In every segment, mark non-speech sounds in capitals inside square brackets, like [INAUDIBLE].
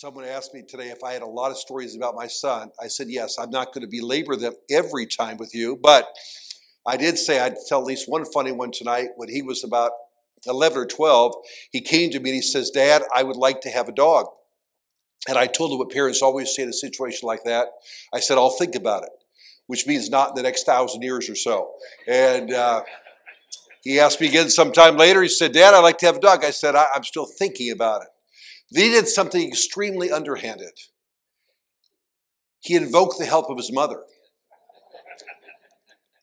Someone asked me today if I had a lot of stories about my son. I said, yes, I'm not going to belabor them every time with you, but I did say I'd tell at least one funny one tonight. When he was about 11 or 12, he came to me and he says, Dad, I would like to have a dog. And I told him what parents always say in a situation like that. I said, I'll think about it, which means not in the next thousand years or so. And uh, he asked me again sometime later. He said, Dad, I'd like to have a dog. I said, I- I'm still thinking about it. Then he did something extremely underhanded. He invoked the help of his mother.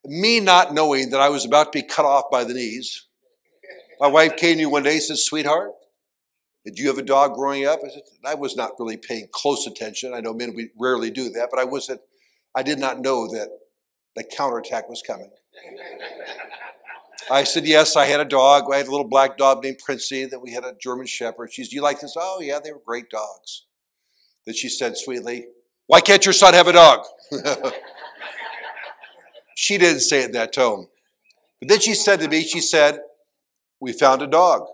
Me not knowing that I was about to be cut off by the knees, my wife came to me one day and said, Sweetheart, did you have a dog growing up? I said, I was not really paying close attention. I know men we rarely do that, but I wasn't, I did not know that the counterattack was coming. I said, Yes, I had a dog. I had a little black dog named Princey that we had a German Shepherd. She said, Do you like this? Oh, yeah, they were great dogs. Then she said sweetly, Why can't your son have a dog? [LAUGHS] she didn't say it in that tone. But then she said to me, She said, We found a dog.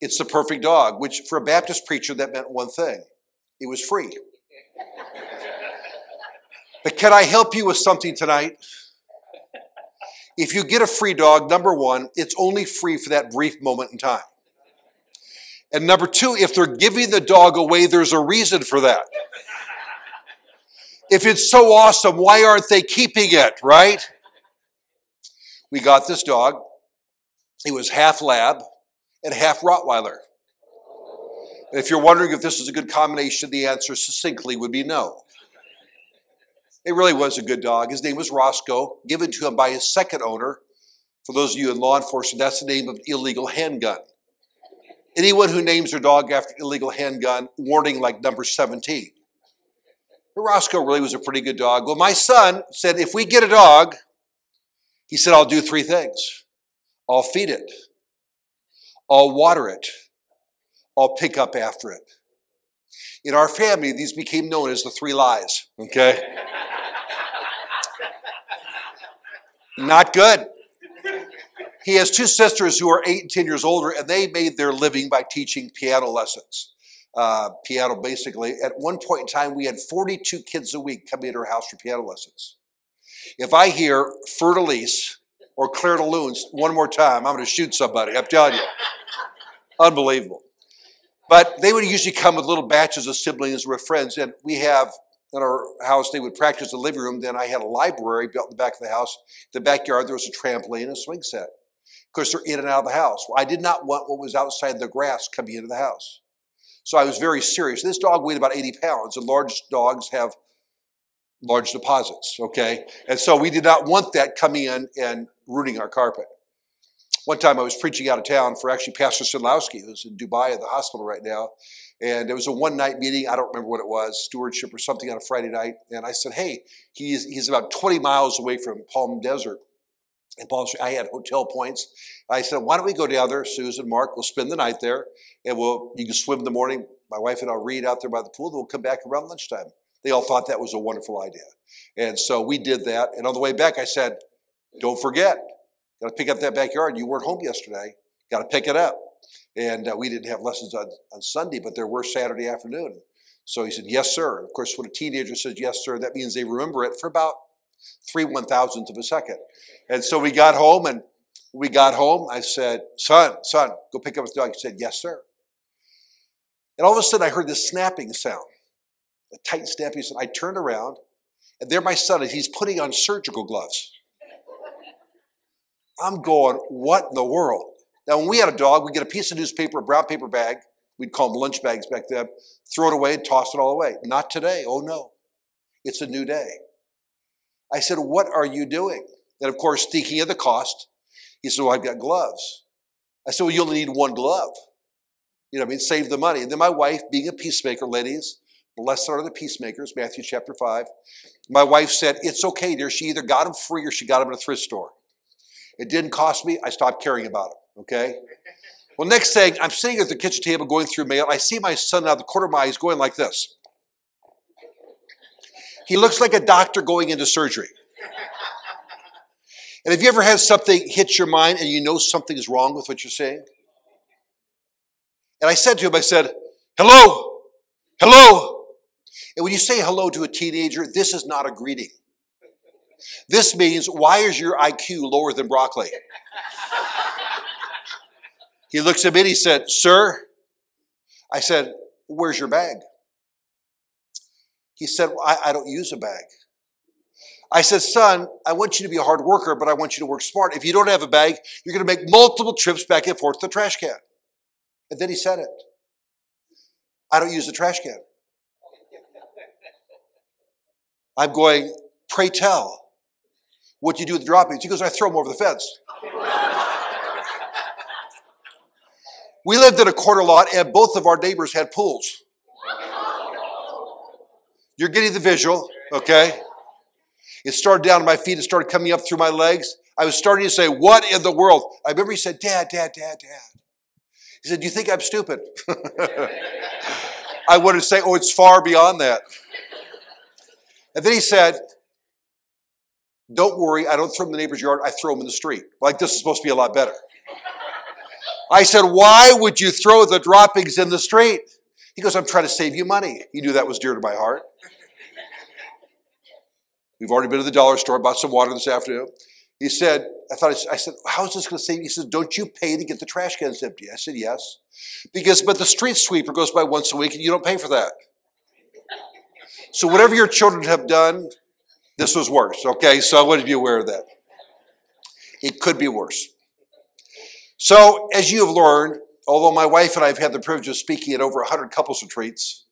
It's the perfect dog, which for a Baptist preacher, that meant one thing it was free. [LAUGHS] But can I help you with something tonight? If you get a free dog, number one, it's only free for that brief moment in time. And number two, if they're giving the dog away, there's a reason for that. If it's so awesome, why aren't they keeping it, right? We got this dog. He was half lab and half Rottweiler. And if you're wondering if this is a good combination, the answer succinctly would be no. It really was a good dog. His name was Roscoe, given to him by his second owner. For those of you in law enforcement, that's the name of illegal handgun. Anyone who names their dog after illegal handgun, warning like number 17. But Roscoe really was a pretty good dog. Well, my son said, if we get a dog, he said, I'll do three things. I'll feed it. I'll water it. I'll pick up after it. In our family, these became known as the three lies, okay? Not good. He has two sisters who are eight and 10 years older, and they made their living by teaching piano lessons. Uh, piano, basically. At one point in time, we had 42 kids a week coming into our house for piano lessons. If I hear Lis or Clair de Lune one more time, I'm going to shoot somebody. I'm telling you. Unbelievable. But they would usually come with little batches of siblings or friends, and we have in our house, they would practice in the living room. Then I had a library built in the back of the house. In the backyard, there was a trampoline and a swing set. Of course, they're in and out of the house. Well, I did not want what was outside the grass coming into the house. So I was very serious. This dog weighed about 80 pounds, and large dogs have large deposits, okay? And so we did not want that coming in and ruining our carpet. One time I was preaching out of town for actually Pastor Sidlowski, who's in Dubai at the hospital right now. And it was a one night meeting. I don't remember what it was, stewardship or something on a Friday night. And I said, hey, he's, he's about 20 miles away from Palm Desert. And Palm Street, I had hotel points. I said, why don't we go down there, Susan, Mark, we'll spend the night there. And we'll, you can swim in the morning. My wife and I'll read out there by the pool. Then we'll come back around lunchtime. They all thought that was a wonderful idea. And so we did that. And on the way back, I said, don't forget, got to pick up that backyard. You weren't home yesterday. Got to pick it up. And uh, we didn't have lessons on, on Sunday, but there were Saturday afternoon. So he said, Yes, sir. And of course, when a teenager says yes, sir, that means they remember it for about three one thousandths of a second. And so we got home and we got home. I said, Son, son, go pick up his dog. He said, Yes, sir. And all of a sudden, I heard this snapping sound, a tight snapping sound. I turned around, and there my son is. He's putting on surgical gloves. I'm going, What in the world? Now, when we had a dog, we'd get a piece of newspaper, a brown paper bag. We'd call them lunch bags back then. Throw it away and toss it all away. Not today. Oh, no. It's a new day. I said, What are you doing? And of course, thinking of the cost, he said, Well, I've got gloves. I said, Well, you only need one glove. You know, I mean, save the money. And then my wife, being a peacemaker, ladies, blessed are the peacemakers, Matthew chapter 5. My wife said, It's okay, dear. She either got them free or she got them at a thrift store. It didn't cost me. I stopped caring about it. Okay? Well, next thing, I'm sitting at the kitchen table going through mail. I see my son out the corner of my eyes going like this. He looks like a doctor going into surgery. And have you ever had something hit your mind and you know something is wrong with what you're saying? And I said to him, I said, Hello? Hello? And when you say hello to a teenager, this is not a greeting. This means, why is your IQ lower than broccoli? He looks at me and he said, Sir, I said, Where's your bag? He said, I, I don't use a bag. I said, Son, I want you to be a hard worker, but I want you to work smart. If you don't have a bag, you're going to make multiple trips back and forth to the trash can. And then he said it I don't use the trash can. I'm going, Pray tell. What do you do with the droppings? He goes, I throw them over the fence. we lived in a corner lot, and both of our neighbors had pools. You're getting the visual, okay? It started down to my feet, it started coming up through my legs. I was starting to say, What in the world? I remember he said, Dad, Dad, Dad, Dad. He said, Do you think I'm stupid? [LAUGHS] I wanted to say, Oh, it's far beyond that. And then he said, Don't worry, I don't throw them in the neighbor's yard, I throw them in the street. Like this is supposed to be a lot better. I said, Why would you throw the droppings in the street? He goes, I'm trying to save you money. He knew that was dear to my heart. We've already been to the dollar store, bought some water this afternoon. He said, I thought, I said, how's this going to save you? He said, don't you pay to get the trash cans empty? I said, yes. Because, but the street sweeper goes by once a week and you don't pay for that. So whatever your children have done, this was worse, okay? So I want to be aware of that. It could be worse. So, as you have learned, although my wife and I have had the privilege of speaking at over 100 couples retreats,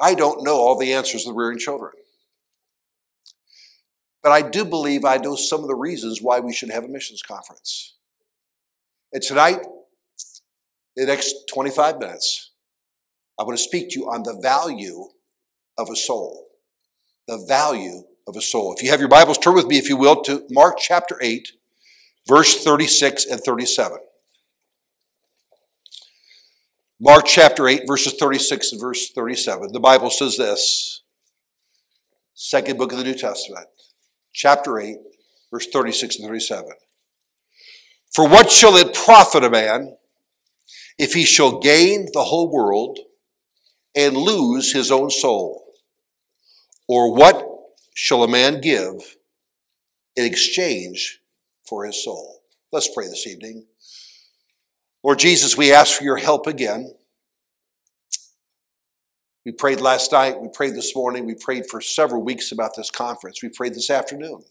I don't know all the answers to rearing children. But I do believe I know some of the reasons why we should have a missions conference. And tonight, in the next 25 minutes, I want to speak to you on the value of a soul. The value of a soul. If you have your Bibles, turn with me, if you will, to Mark chapter 8, verse 36 and 37. Mark chapter 8, verses 36 and verse 37. The Bible says this, second book of the New Testament chapter 8, verse 36 and 37. For what shall it profit a man if he shall gain the whole world and lose his own soul? Or what shall a man give in exchange for his soul? Let's pray this evening. Lord Jesus, we ask for your help again. We prayed last night, we prayed this morning, we prayed for several weeks about this conference. We prayed this afternoon.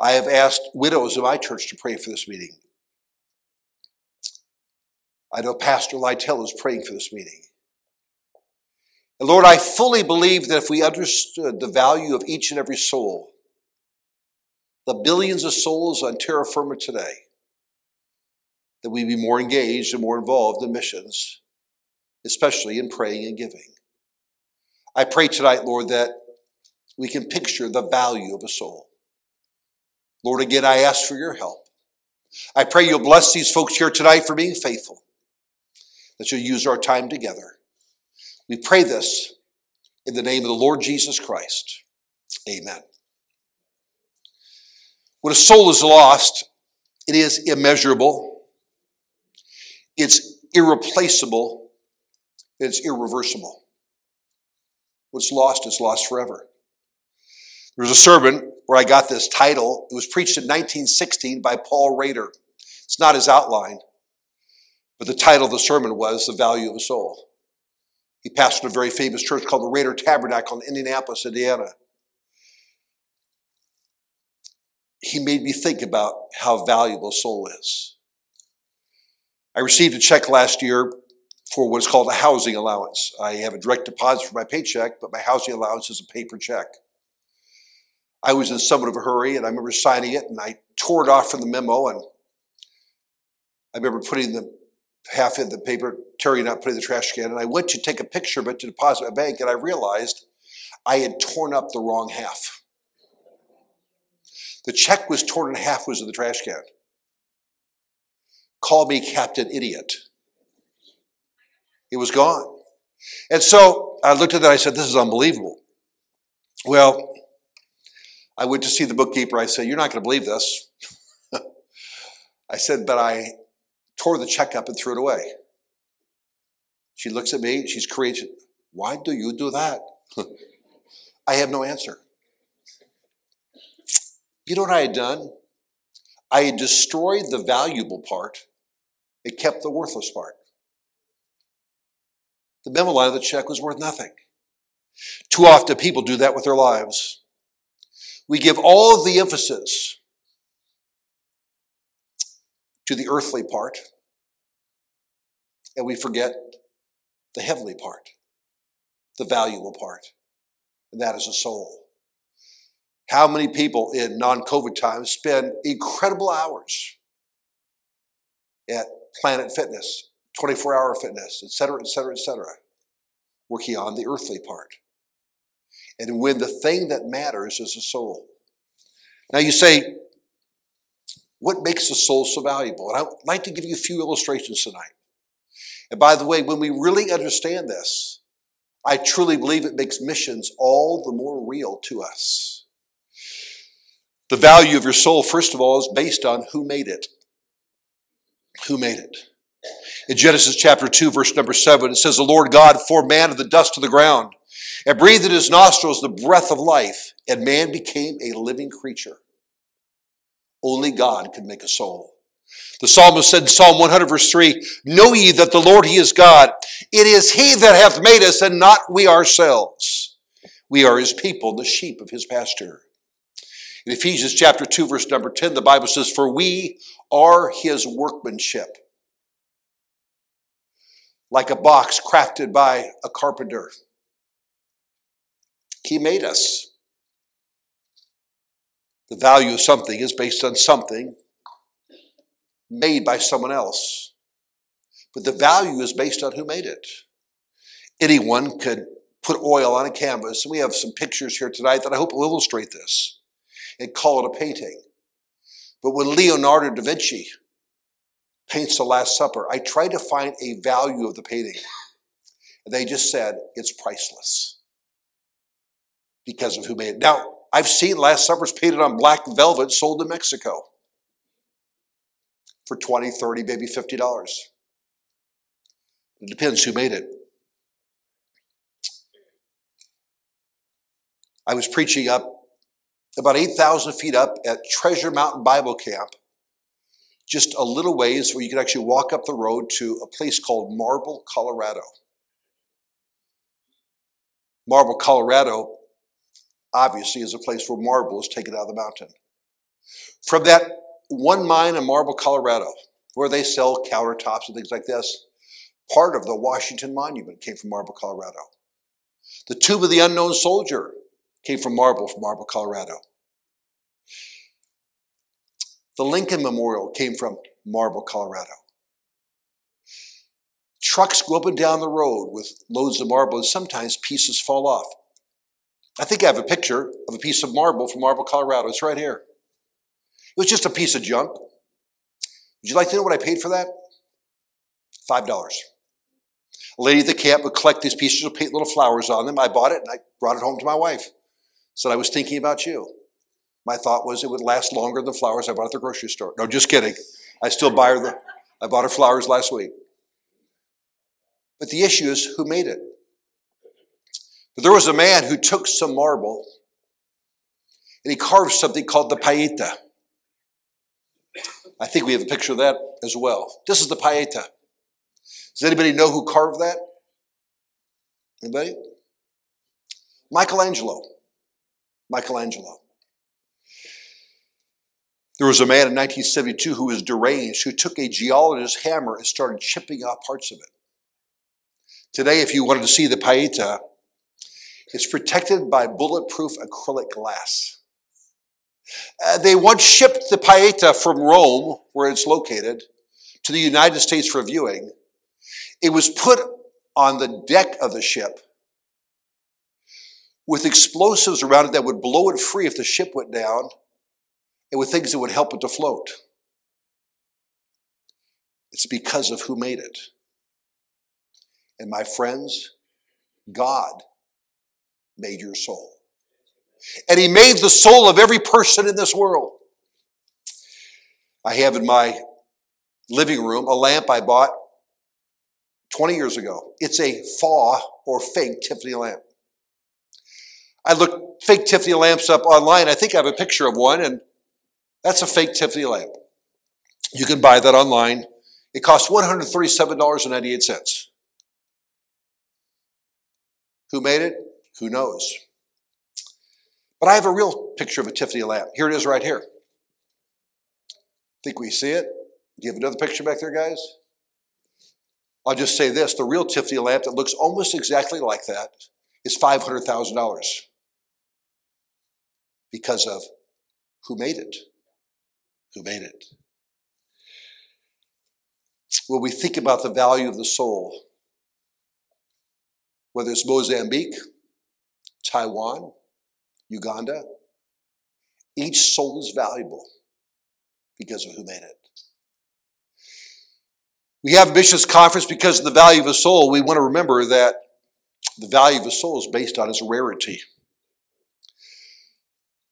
I have asked widows of my church to pray for this meeting. I know Pastor Lytell is praying for this meeting. And Lord, I fully believe that if we understood the value of each and every soul, the billions of souls on terra firma today, that we'd be more engaged and more involved in missions especially in praying and giving. I pray tonight, Lord, that we can picture the value of a soul. Lord, again, I ask for your help. I pray you'll bless these folks here tonight for being faithful, that you'll use our time together. We pray this in the name of the Lord Jesus Christ. Amen. When a soul is lost, it is immeasurable, it's irreplaceable, it's irreversible. What's lost is lost forever. There was a sermon where I got this title. It was preached in 1916 by Paul Rader. It's not his outline, but the title of the sermon was The Value of a Soul. He pastored a very famous church called the Rader Tabernacle in Indianapolis, Indiana. He made me think about how valuable soul is. I received a check last year for what's called a housing allowance. I have a direct deposit for my paycheck, but my housing allowance is a paper check. I was in somewhat of a hurry, and I remember signing it, and I tore it off from the memo, and I remember putting the half in the paper, tearing out, putting in the trash can, and I went to take a picture of it to deposit my bank, and I realized I had torn up the wrong half. The check was torn in half, was in the trash can. Call me Captain Idiot. It was gone. And so I looked at that, I said, This is unbelievable. Well, I went to see the bookkeeper. I said, You're not going to believe this. [LAUGHS] I said, But I tore the check up and threw it away. She looks at me, she's courageous. Why do you do that? [LAUGHS] I have no answer. You know what I had done? I had destroyed the valuable part, it kept the worthless part. The memo line of the check was worth nothing. Too often people do that with their lives. We give all of the emphasis to the earthly part, and we forget the heavenly part, the valuable part, and that is a soul. How many people in non COVID times spend incredible hours at Planet Fitness, 24 hour fitness, et cetera, et cetera, et cetera, working on the earthly part? And when the thing that matters is the soul. Now you say, what makes the soul so valuable? And I'd like to give you a few illustrations tonight. And by the way, when we really understand this, I truly believe it makes missions all the more real to us. The value of your soul, first of all, is based on who made it. Who made it? In Genesis chapter 2, verse number 7, it says, The Lord God formed man of the dust of the ground and breathed in his nostrils the breath of life, and man became a living creature. Only God could make a soul. The psalmist said in Psalm 100, verse 3 Know ye that the Lord, He is God. It is He that hath made us, and not we ourselves. We are His people, the sheep of His pasture. In Ephesians chapter 2, verse number 10, the Bible says, For we are His workmanship. Like a box crafted by a carpenter. He made us. The value of something is based on something made by someone else. But the value is based on who made it. Anyone could put oil on a canvas, and we have some pictures here tonight that I hope will illustrate this, and call it a painting. But when Leonardo da Vinci paints the Last Supper, I tried to find a value of the painting. And they just said it's priceless because of who made it. Now, I've seen Last Suppers painted on black velvet sold in Mexico for 20, 30, maybe $50. It depends who made it. I was preaching up about 8,000 feet up at Treasure Mountain Bible Camp, just a little ways where you could actually walk up the road to a place called Marble, Colorado. Marble, Colorado obviously is a place where marble is taken out of the mountain. From that one mine in Marble, Colorado, where they sell countertops and things like this, part of the Washington Monument came from Marble, Colorado. The tomb of the unknown soldier came from Marble, from Marble, Colorado. The Lincoln Memorial came from Marble, Colorado. Trucks go up and down the road with loads of marble, and sometimes pieces fall off. I think I have a picture of a piece of marble from Marble, Colorado. It's right here. It was just a piece of junk. Would you like to know what I paid for that? Five dollars. A lady at the camp would collect these pieces of paint little flowers on them. I bought it and I brought it home to my wife. Said I was thinking about you. My thought was it would last longer than flowers I bought at the grocery store. No, just kidding. I still buy her the I bought her flowers last week. But the issue is who made it? But there was a man who took some marble and he carved something called the Pieta. I think we have a picture of that as well. This is the Pieta. Does anybody know who carved that? Anybody? Michelangelo. Michelangelo. There was a man in 1972 who was deranged who took a geologist's hammer and started chipping off parts of it. Today, if you wanted to see the Pieta, it's protected by bulletproof acrylic glass. Uh, they once shipped the Pieta from Rome, where it's located, to the United States for viewing. It was put on the deck of the ship with explosives around it that would blow it free if the ship went down, and with things that would help it to float. It's because of who made it. And my friends, God made your soul. And He made the soul of every person in this world. I have in my living room a lamp I bought 20 years ago. It's a faux or fake Tiffany lamp. I looked fake Tiffany lamps up online. I think I have a picture of one, and that's a fake Tiffany lamp. You can buy that online. It costs $137.98. Who made it? Who knows? But I have a real picture of a Tiffany lamp. Here it is right here. Think we see it? Do you have another picture back there, guys? I'll just say this the real Tiffany lamp that looks almost exactly like that is $500,000 because of who made it. Who made it? When we think about the value of the soul, whether it's Mozambique, Taiwan, Uganda, each soul is valuable because of who made it. We have missions conference because of the value of a soul. We want to remember that the value of a soul is based on its rarity.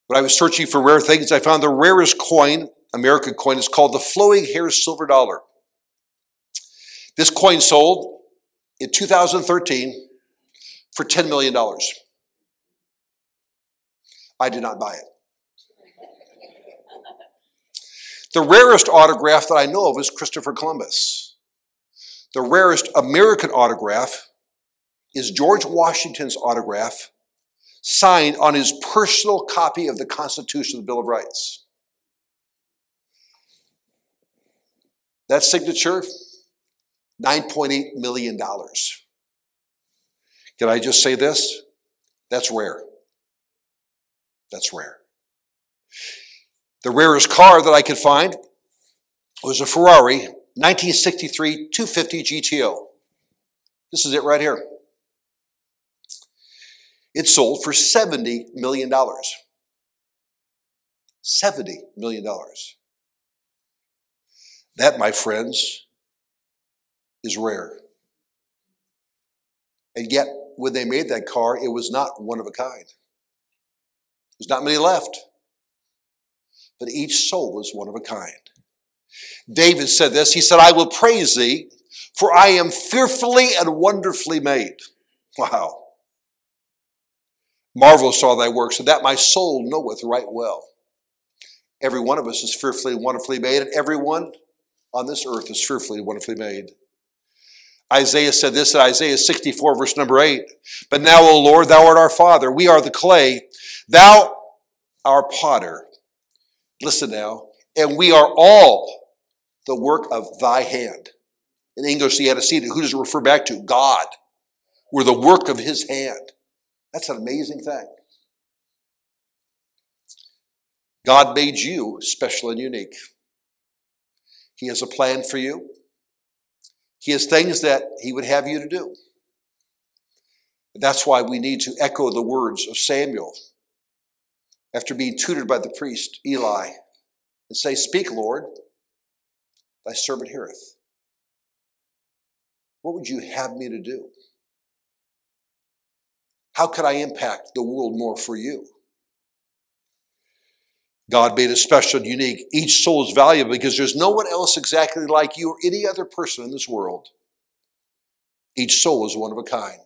When I was searching for rare things, I found the rarest coin, American coin, is called the Flowing Hair Silver Dollar. This coin sold in 2013 for $10 million. I did not buy it. The rarest autograph that I know of is Christopher Columbus. The rarest American autograph is George Washington's autograph signed on his personal copy of the Constitution of the Bill of Rights. That signature, $9.8 million. Can I just say this? That's rare. That's rare. The rarest car that I could find was a Ferrari 1963 250 GTO. This is it right here. It sold for $70 million. $70 million. That, my friends, is rare. And yet, when they made that car, it was not one of a kind. There's not many left. But each soul was one of a kind. David said this He said, I will praise thee, for I am fearfully and wonderfully made. Wow. Marvelous are thy works, and that my soul knoweth right well. Every one of us is fearfully and wonderfully made, and everyone on this earth is fearfully and wonderfully made. Isaiah said this in Isaiah 64, verse number 8. But now, O Lord, thou art our Father. We are the clay. Thou, our potter. Listen now. And we are all the work of thy hand. In English, the antecedent, who does it refer back to? God. We're the work of his hand. That's an amazing thing. God made you special and unique. He has a plan for you. He has things that He would have you to do. That's why we need to echo the words of Samuel after being tutored by the priest Eli and say, Speak, Lord, thy servant heareth. What would you have me to do? How could I impact the world more for you? God made us special and unique. Each soul is valuable because there's no one else exactly like you or any other person in this world. Each soul is one of a kind.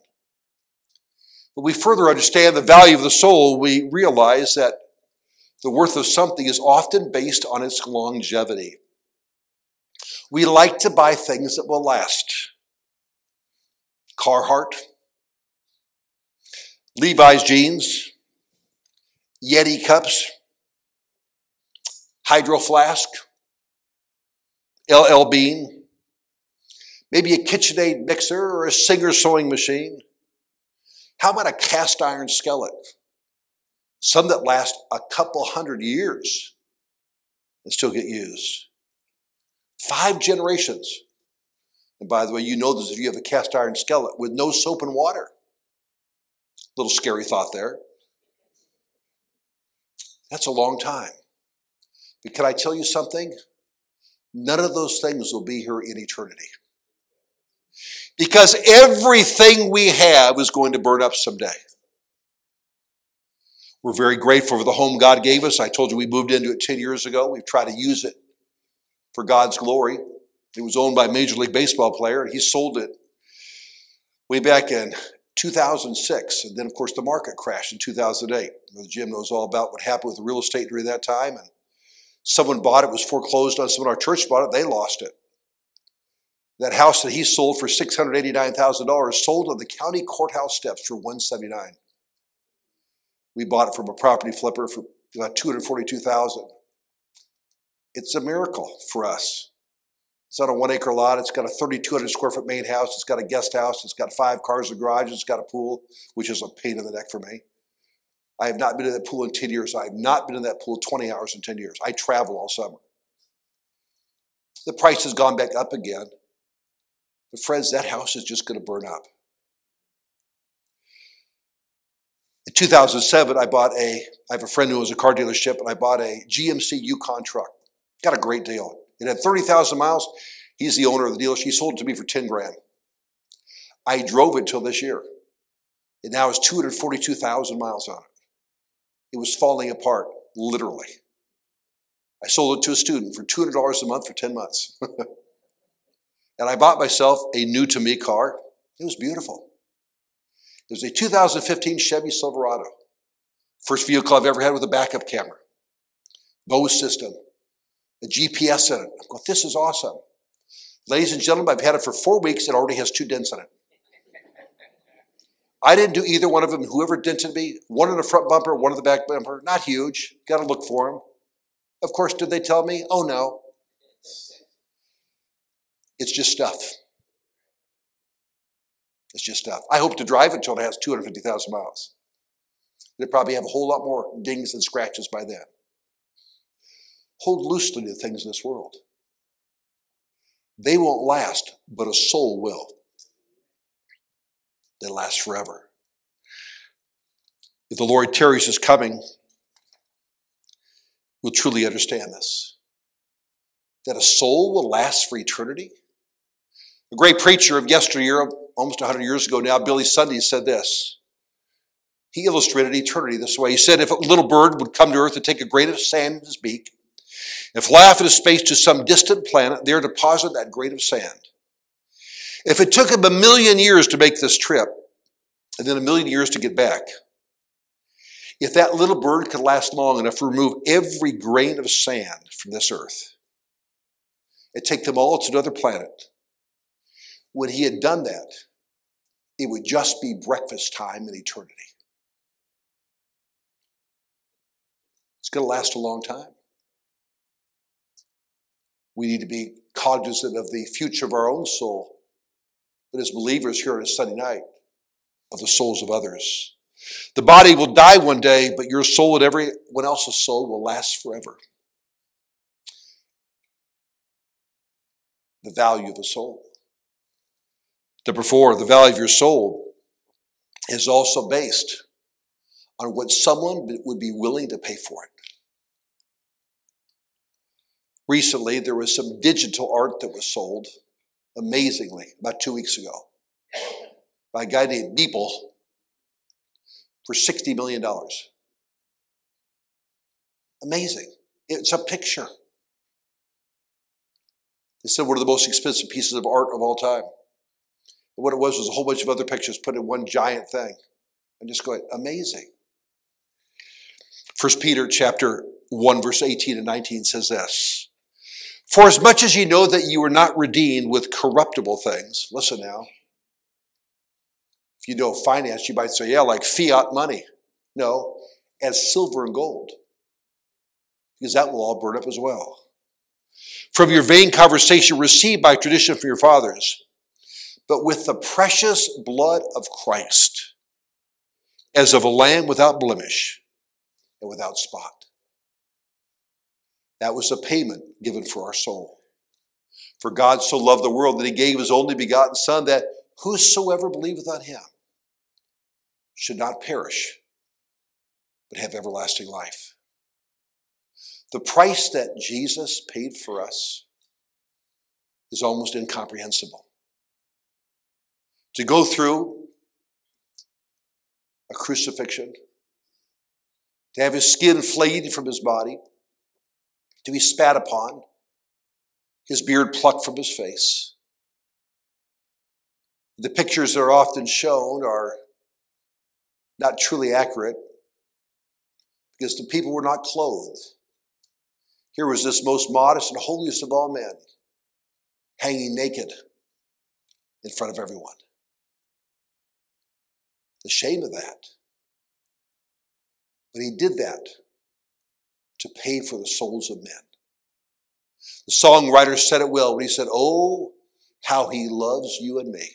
When we further understand the value of the soul, we realize that the worth of something is often based on its longevity. We like to buy things that will last. Carhartt, Levi's jeans, Yeti cups, Hydro Flask, LL Bean, maybe a KitchenAid mixer or a Singer sewing machine. How about a cast iron skillet? Some that last a couple hundred years and still get used. Five generations. And by the way, you know this if you have a cast iron skillet with no soap and water. Little scary thought there. That's a long time. But can I tell you something? None of those things will be here in eternity. Because everything we have is going to burn up someday. We're very grateful for the home God gave us. I told you we moved into it 10 years ago. We've tried to use it for God's glory. It was owned by a Major League Baseball player, and he sold it way back in 2006, and then of course the market crashed in 2008. Jim knows all about what happened with real estate during that time, and someone bought it, was foreclosed on. Someone our church bought it, they lost it. That house that he sold for $689,000 sold on the county courthouse steps for 179 We bought it from a property flipper for about 242000 It's a miracle for us. It's on a one acre lot. It's got a 3,200 square foot main house. It's got a guest house. It's got five cars, a garage. It's got a pool, which is a pain in the neck for me. I have not been in that pool in 10 years. I have not been in that pool 20 hours in 10 years. I travel all summer. The price has gone back up again. But, friends, that house is just going to burn up. In 2007, I bought a, I have a friend who owns a car dealership, and I bought a GMC Yukon truck. Got a great deal. It had 30,000 miles. He's the owner of the dealership. He sold it to me for 10 grand. I drove it till this year. It now has 242,000 miles on it. It was falling apart, literally. I sold it to a student for $200 a month for 10 months. [LAUGHS] and I bought myself a new to me car. It was beautiful. It was a 2015 Chevy Silverado. First vehicle I've ever had with a backup camera. Bose system, a GPS in it. I go, this is awesome. Ladies and gentlemen, I've had it for four weeks. It already has two dents in it. I didn't do either one of them. Whoever dented me, one in the front bumper, one in the back bumper, not huge. Got to look for them. Of course, did they tell me? Oh no. It's just stuff. It's just stuff. I hope to drive it until it has 250,000 miles. It'll probably have a whole lot more dings and scratches by then. Hold loosely to things in this world. They won't last, but a soul will. They last forever. If the Lord tarries his coming, we'll truly understand this. That a soul will last for eternity. A great preacher of yesteryear, almost 100 years ago now, Billy Sunday, said this. He illustrated eternity this way. He said, if a little bird would come to earth and take a grain of sand in his beak and fly off into space to some distant planet, there deposit that grain of sand. If it took him a million years to make this trip, and then a million years to get back, if that little bird could last long enough to remove every grain of sand from this earth and take them all to another planet, when he had done that, it would just be breakfast time in eternity. It's going to last a long time. We need to be cognizant of the future of our own soul. But as believers here on a Sunday night, of the souls of others. The body will die one day, but your soul and everyone else's soul will last forever. The value of a soul. Number four, the value of your soul is also based on what someone would be willing to pay for it. Recently, there was some digital art that was sold, amazingly, about two weeks ago, by a guy named Beeple for $60 million. Amazing. It's a picture. They said one of the most expensive pieces of art of all time. What it was was a whole bunch of other pictures put in one giant thing. And just go, amazing. First Peter chapter 1, verse 18 and 19 says this. For as much as ye know that you were not redeemed with corruptible things, listen now. If you know finance, you might say, yeah, like fiat money. No, as silver and gold. Because that will all burn up as well. From your vain conversation received by tradition from your fathers, but with the precious blood of Christ, as of a lamb without blemish and without spot. That was a payment given for our soul. For God so loved the world that he gave his only begotten Son, that whosoever believeth on him should not perish, but have everlasting life. The price that Jesus paid for us is almost incomprehensible. To go through a crucifixion, to have his skin flayed from his body, to be spat upon, his beard plucked from his face, The pictures that are often shown are not truly accurate because the people were not clothed. Here was this most modest and holiest of all men hanging naked in front of everyone. The shame of that. But he did that to pay for the souls of men. The songwriter said it well when he said, Oh, how he loves you and me.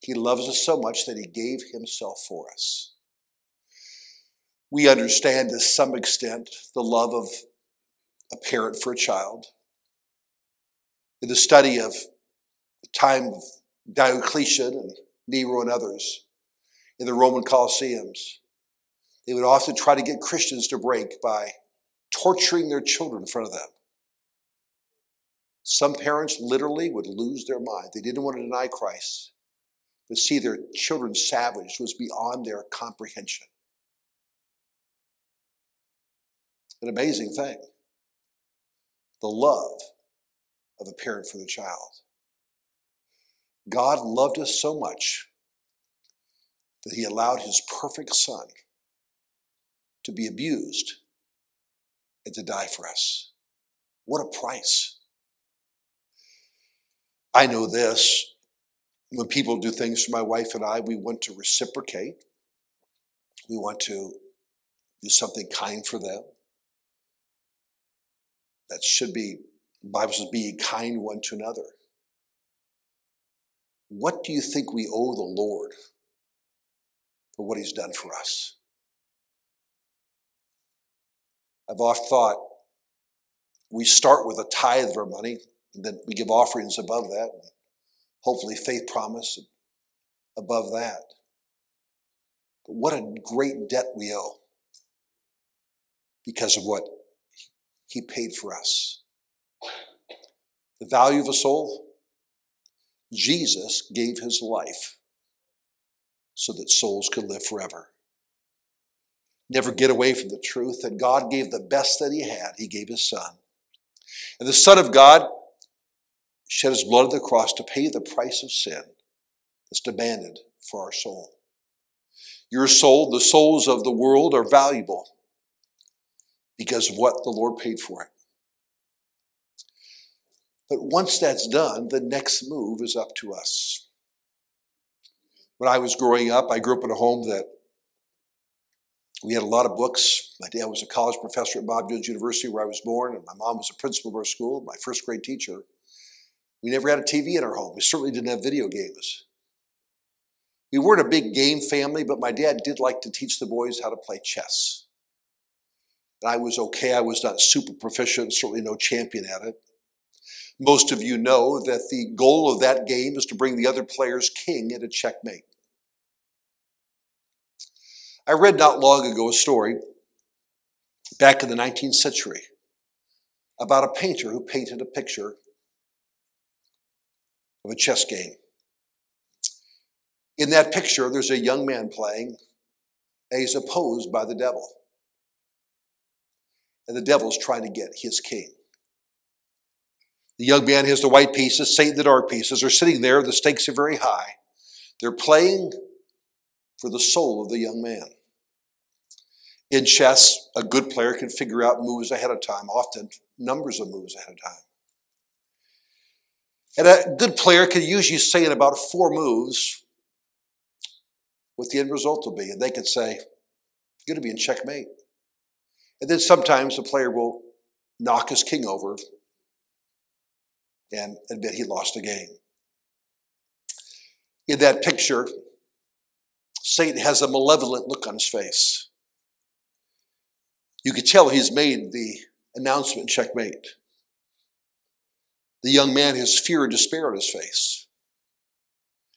He loves us so much that he gave himself for us. We understand to some extent the love of a parent for a child. In the study of the time of Diocletian and Nero and others in the Roman Colosseums, they would often try to get Christians to break by torturing their children in front of them. Some parents literally would lose their mind. They didn't want to deny Christ, but see their children savaged was beyond their comprehension. An amazing thing. The love of a parent for the child. God loved us so much that he allowed his perfect son to be abused and to die for us. What a price. I know this. When people do things for my wife and I, we want to reciprocate. We want to do something kind for them. That should be, the Bible says, being kind one to another. What do you think we owe the Lord for what He's done for us? I've often thought we start with a tithe of our money, and then we give offerings above that, and hopefully faith promise above that. But what a great debt we owe because of what he paid for us. The value of a soul, Jesus gave his life so that souls could live forever never get away from the truth that God gave the best that He had. He gave His Son. And the Son of God shed His blood at the cross to pay the price of sin that's demanded for our soul. Your soul, the souls of the world are valuable because of what the Lord paid for it. But once that's done, the next move is up to us. When I was growing up, I grew up in a home that we had a lot of books. My dad was a college professor at Bob Jones University, where I was born, and my mom was a principal of our school, my first grade teacher. We never had a TV in our home. We certainly didn't have video games. We weren't a big game family, but my dad did like to teach the boys how to play chess. And I was okay. I was not super proficient, certainly no champion at it. Most of you know that the goal of that game is to bring the other player's king into checkmate. I read not long ago a story back in the 19th century about a painter who painted a picture of a chess game. In that picture, there's a young man playing, and he's opposed by the devil. And the devil's trying to get his king. The young man has the white pieces, Satan the dark pieces are sitting there. The stakes are very high. They're playing for the soul of the young man. In chess, a good player can figure out moves ahead of time, often numbers of moves ahead of time. And a good player can usually say in about four moves what the end result will be. And they can say, you're going to be in checkmate. And then sometimes the player will knock his king over and admit he lost the game. In that picture, Satan has a malevolent look on his face. You could tell he's made the announcement checkmate. The young man has fear and despair on his face.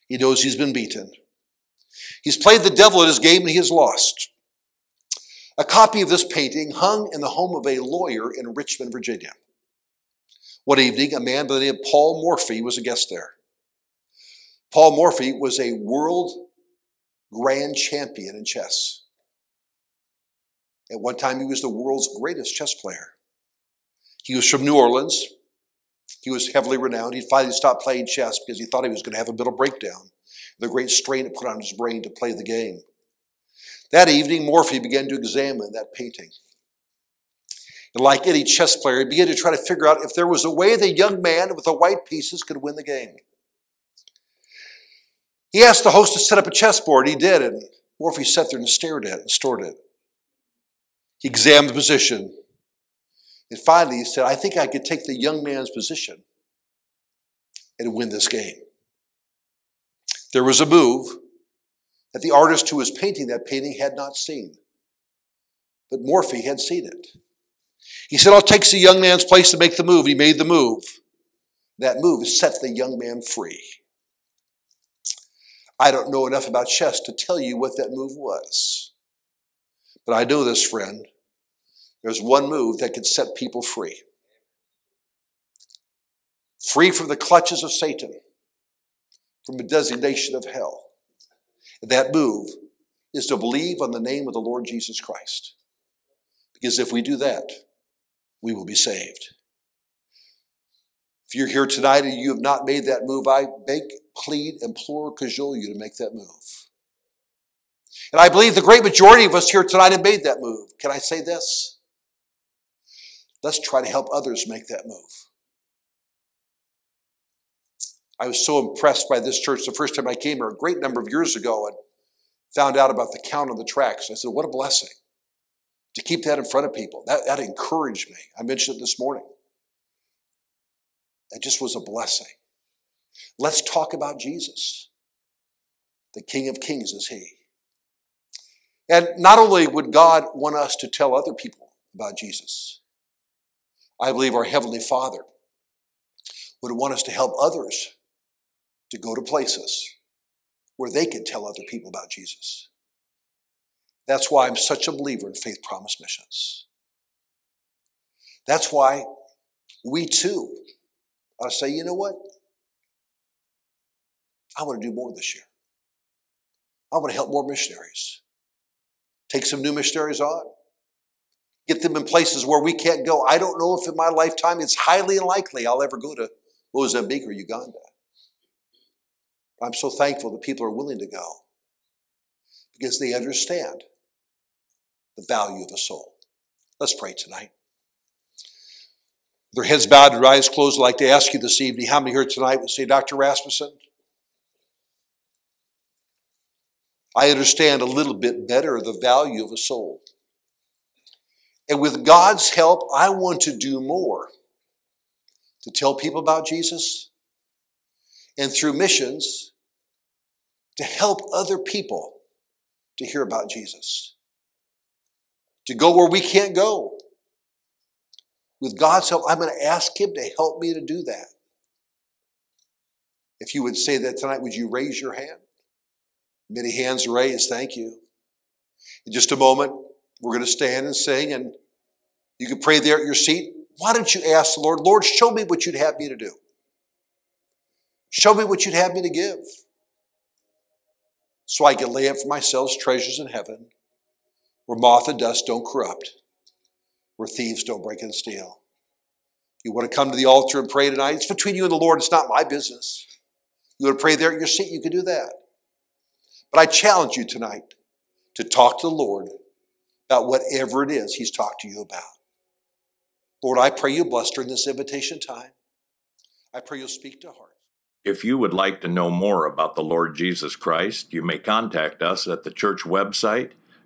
He knows he's been beaten. He's played the devil at his game and he has lost. A copy of this painting hung in the home of a lawyer in Richmond, Virginia. One evening, a man by the name of Paul Morphy was a guest there. Paul Morphy was a world grand champion in chess. At one time, he was the world's greatest chess player. He was from New Orleans. He was heavily renowned. He finally stopped playing chess because he thought he was going to have a mental breakdown. The great strain it put on his brain to play the game. That evening, Morphy began to examine that painting. And like any chess player, he began to try to figure out if there was a way the young man with the white pieces could win the game. He asked the host to set up a chessboard. He did, and Morphy sat there and stared at it and stored it. He examined the position. And finally, he said, I think I could take the young man's position and win this game. There was a move that the artist who was painting that painting had not seen. But Morphy had seen it. He said, I'll take the young man's place to make the move. He made the move. That move set the young man free. I don't know enough about chess to tell you what that move was. But I know this, friend. There's one move that can set people free free from the clutches of Satan, from a designation of hell. And that move is to believe on the name of the Lord Jesus Christ. Because if we do that, we will be saved. If you're here tonight and you have not made that move, I beg, plead, implore, cajole you to make that move. And I believe the great majority of us here tonight have made that move. Can I say this? Let's try to help others make that move. I was so impressed by this church the first time I came here a great number of years ago and found out about the count on the tracks. I said, What a blessing to keep that in front of people. That, that encouraged me. I mentioned it this morning. It just was a blessing. Let's talk about Jesus. The King of Kings is He. And not only would God want us to tell other people about Jesus, I believe our Heavenly Father would want us to help others to go to places where they can tell other people about Jesus. That's why I'm such a believer in Faith Promise Missions. That's why we too ought to say, you know what? I want to do more this year. I want to help more missionaries. Take some new missionaries on. Get them in places where we can't go. I don't know if in my lifetime it's highly unlikely I'll ever go to Mozambique or Uganda. I'm so thankful that people are willing to go because they understand the value of a soul. Let's pray tonight. Their heads bowed and eyes closed, I'd like to ask you this evening how many here tonight would say, Dr. Rasmussen, I understand a little bit better the value of a soul. And with God's help, I want to do more to tell people about Jesus and through missions to help other people to hear about Jesus to go where we can't go. With God's help, I'm going to ask Him to help me to do that. If you would say that tonight, would you raise your hand? Many hands raised, thank you. In just a moment, we're going to stand and sing, and you can pray there at your seat. Why don't you ask the Lord, Lord, show me what you'd have me to do? Show me what you'd have me to give so I can lay up for myself treasures in heaven where moth and dust don't corrupt, where thieves don't break and steal. You want to come to the altar and pray tonight? It's between you and the Lord. It's not my business. You want to pray there at your seat? You can do that. But I challenge you tonight to talk to the Lord about whatever it is He's talked to you about. Lord, I pray you bless during this invitation time. I pray you'll speak to hearts. If you would like to know more about the Lord Jesus Christ, you may contact us at the church website